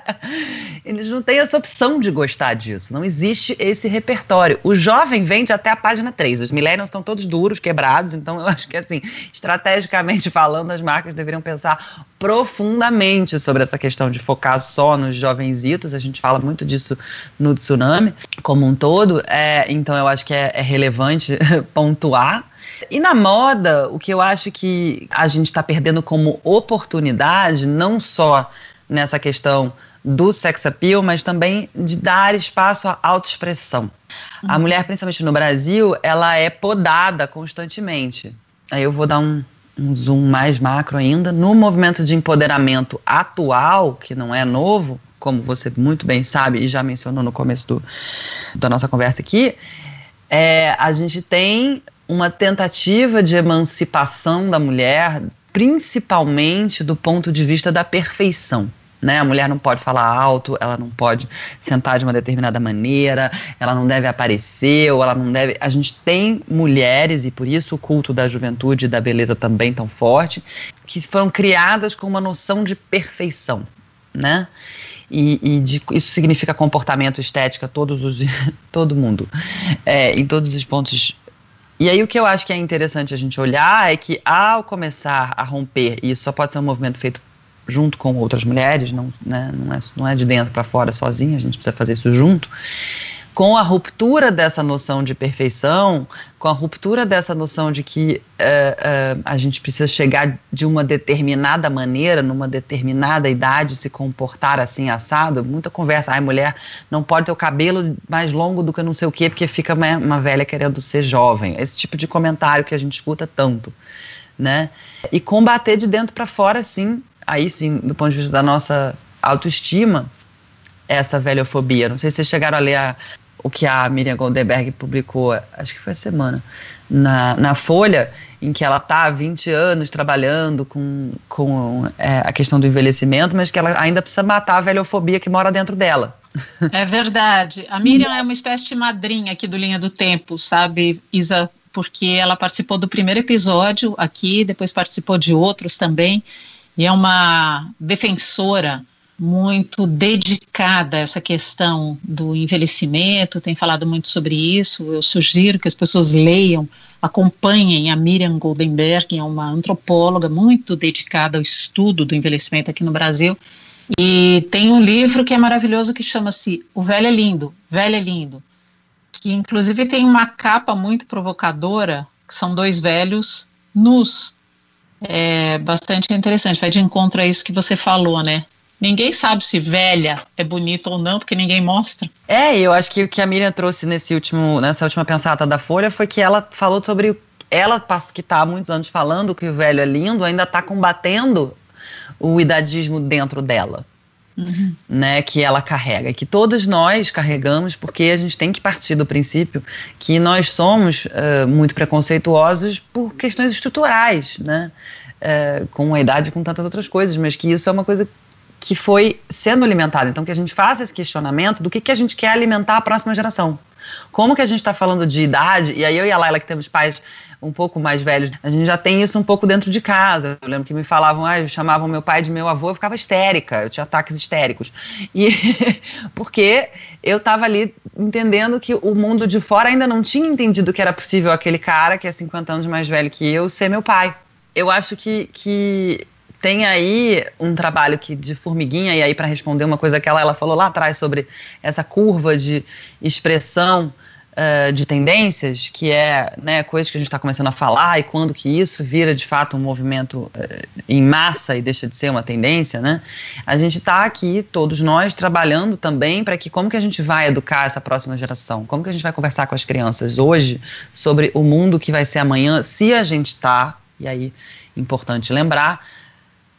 eles não têm essa opção de gostar disso. Não existe esse repertório. O jovem vende até a página 3. Os millennials estão todos duros, quebrados. Então eu acho que, assim, estrategicamente falando, as marcas deveriam pensar profundamente sobre essa questão de focar só nos jovenzitos. A gente fala muito disso no tsunami como um todo. É, então eu acho que é, é relevante pontuar. E na moda, o que eu acho que a gente está perdendo como oportunidade, não só nessa questão do sex appeal, mas também de dar espaço à autoexpressão. Uhum. A mulher, principalmente no Brasil, ela é podada constantemente. Aí eu vou dar um, um zoom mais macro ainda, no movimento de empoderamento atual, que não é novo, como você muito bem sabe e já mencionou no começo do, da nossa conversa aqui, é, a gente tem uma tentativa de emancipação da mulher, principalmente do ponto de vista da perfeição né? A mulher não pode falar alto, ela não pode sentar de uma determinada maneira, ela não deve aparecer, ou ela não deve. A gente tem mulheres, e por isso o culto da juventude e da beleza também tão forte, que foram criadas com uma noção de perfeição, né? E, e de, isso significa comportamento, estética, todos os, todo mundo, é, em todos os pontos e aí o que eu acho que é interessante a gente olhar é que ao começar a romper, e isso só pode ser um movimento feito junto com outras mulheres, não, né, não, é, não é de dentro para fora sozinha, a gente precisa fazer isso junto. Com a ruptura dessa noção de perfeição, com a ruptura dessa noção de que uh, uh, a gente precisa chegar de uma determinada maneira, numa determinada idade, se comportar assim assado, muita conversa. Ai, mulher não pode ter o cabelo mais longo do que não sei o quê, porque fica uma, uma velha querendo ser jovem. Esse tipo de comentário que a gente escuta tanto. Né? E combater de dentro para fora, sim, aí sim, do ponto de vista da nossa autoestima, essa velhofobia. Não sei se vocês chegaram a ler a, o que a Miriam Goldenberg publicou, acho que foi a semana, na, na Folha, em que ela está há 20 anos trabalhando com, com é, a questão do envelhecimento, mas que ela ainda precisa matar a velhofobia que mora dentro dela. É verdade. A Miriam é uma espécie de madrinha aqui do Linha do Tempo, sabe, Isa? Porque ela participou do primeiro episódio aqui, depois participou de outros também e é uma defensora muito dedicada a essa questão do envelhecimento, tem falado muito sobre isso. Eu sugiro que as pessoas leiam, acompanhem a Miriam Goldenberg, é uma antropóloga muito dedicada ao estudo do envelhecimento aqui no Brasil. E tem um livro que é maravilhoso que chama-se O Velho é Lindo, Velho é Lindo, que inclusive tem uma capa muito provocadora, que são dois velhos nus, é bastante interessante, vai de encontro a isso que você falou, né? Ninguém sabe se velha é bonita ou não, porque ninguém mostra. É, eu acho que o que a Miriam trouxe nesse último, nessa última pensata da Folha foi que ela falou sobre. Ela, que está há muitos anos falando que o velho é lindo, ainda está combatendo o idadismo dentro dela. Uhum. Né, que ela carrega, que todos nós carregamos, porque a gente tem que partir do princípio que nós somos uh, muito preconceituosos por questões estruturais, né, uh, com a idade com tantas outras coisas, mas que isso é uma coisa que foi sendo alimentada. Então, que a gente faça esse questionamento do que, que a gente quer alimentar a próxima geração. Como que a gente está falando de idade, e aí eu e a Laila, que temos pais um pouco mais velhos, a gente já tem isso um pouco dentro de casa. Eu lembro que me falavam, ah, chamavam meu pai de meu avô, eu ficava histérica, eu tinha ataques histéricos. E porque eu estava ali entendendo que o mundo de fora ainda não tinha entendido que era possível aquele cara que é 50 anos mais velho que eu ser meu pai. Eu acho que, que tem aí um trabalho que de formiguinha, e aí para responder uma coisa que ela, ela falou lá atrás sobre essa curva de expressão uh, de tendências, que é né, coisa que a gente está começando a falar, e quando que isso vira de fato um movimento uh, em massa e deixa de ser uma tendência, né? A gente está aqui, todos nós, trabalhando também para que como que a gente vai educar essa próxima geração, como que a gente vai conversar com as crianças hoje sobre o mundo que vai ser amanhã, se a gente está, e aí importante lembrar,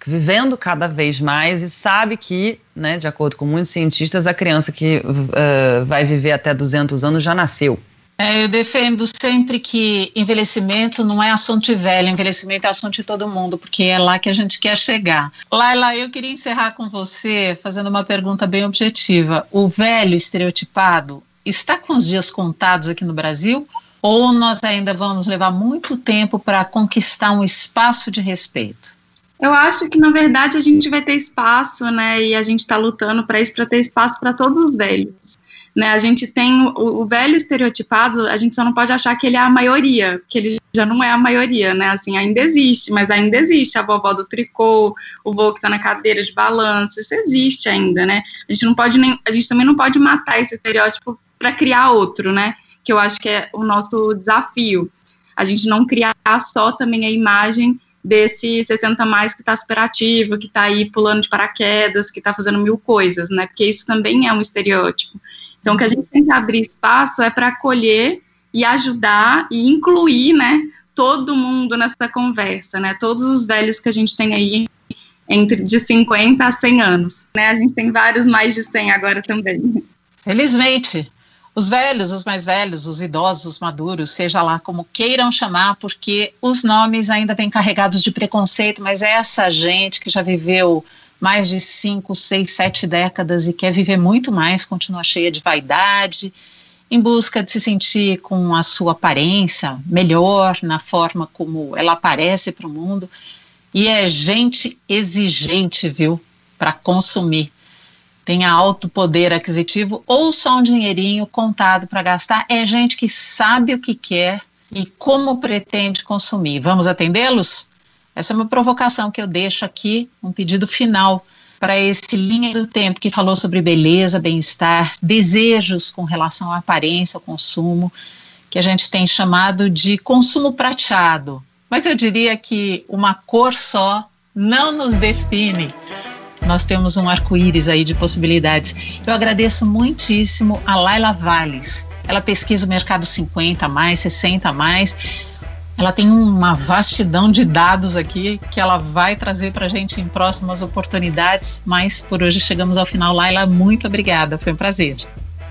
vivendo cada vez mais e sabe que, né, de acordo com muitos cientistas, a criança que uh, vai viver até 200 anos já nasceu. É, eu defendo sempre que envelhecimento não é assunto de velho, envelhecimento é assunto de todo mundo, porque é lá que a gente quer chegar. Laila, eu queria encerrar com você fazendo uma pergunta bem objetiva. O velho estereotipado está com os dias contados aqui no Brasil? Ou nós ainda vamos levar muito tempo para conquistar um espaço de respeito? Eu acho que, na verdade, a gente vai ter espaço, né? E a gente está lutando para isso, para ter espaço para todos os velhos. Né, a gente tem o, o, velho estereotipado, a gente só não pode achar que ele é a maioria, que ele já não é a maioria, né? Assim, ainda existe, mas ainda existe a vovó do tricô, o vô que está na cadeira de balanço, isso existe ainda, né? A gente não pode nem, a gente também não pode matar esse estereótipo para criar outro, né? Que eu acho que é o nosso desafio. A gente não criar só também a imagem desse 60 mais que está superativo, que está aí pulando de paraquedas, que está fazendo mil coisas, né? Porque isso também é um estereótipo. Então, o que a gente tem que abrir espaço é para acolher e ajudar e incluir, né, todo mundo nessa conversa, né? Todos os velhos que a gente tem aí entre de 50 a 100 anos, né? A gente tem vários mais de 100 agora também. Felizmente. Os velhos, os mais velhos, os idosos, os maduros, seja lá como queiram chamar, porque os nomes ainda vêm carregados de preconceito, mas é essa gente que já viveu mais de cinco, seis, sete décadas e quer viver muito mais, continua cheia de vaidade, em busca de se sentir com a sua aparência melhor, na forma como ela aparece para o mundo. E é gente exigente, viu, para consumir tenha alto poder aquisitivo ou só um dinheirinho contado para gastar. É gente que sabe o que quer e como pretende consumir. Vamos atendê-los? Essa é uma provocação que eu deixo aqui, um pedido final para esse linha do tempo que falou sobre beleza, bem-estar, desejos com relação à aparência, ao consumo, que a gente tem chamado de consumo prateado. Mas eu diria que uma cor só não nos define nós temos um arco-íris aí de possibilidades. Eu agradeço muitíssimo a Laila Valles. Ela pesquisa o mercado 50 mais, 60 mais. Ela tem uma vastidão de dados aqui que ela vai trazer para a gente em próximas oportunidades. Mas por hoje chegamos ao final. Laila, muito obrigada. Foi um prazer.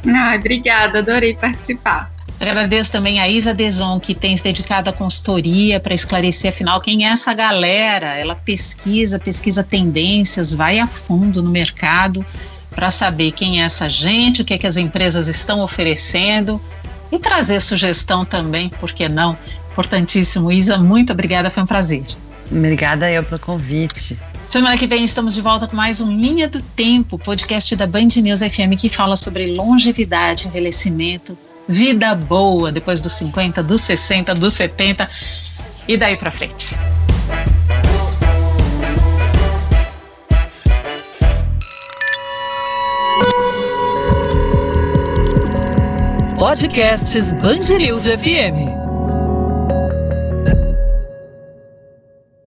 Ah, obrigada, adorei participar. Agradeço também a Isa Deson, que tem se dedicado à consultoria para esclarecer, afinal, quem é essa galera. Ela pesquisa, pesquisa tendências, vai a fundo no mercado para saber quem é essa gente, o que, é que as empresas estão oferecendo e trazer sugestão também, por que não? Importantíssimo. Isa, muito obrigada, foi um prazer. Obrigada eu pelo convite. Semana que vem estamos de volta com mais um Linha do Tempo, podcast da Band News FM que fala sobre longevidade, envelhecimento, vida boa depois dos 50, dos 60, dos 70 e daí para frente. Podcasts News FM.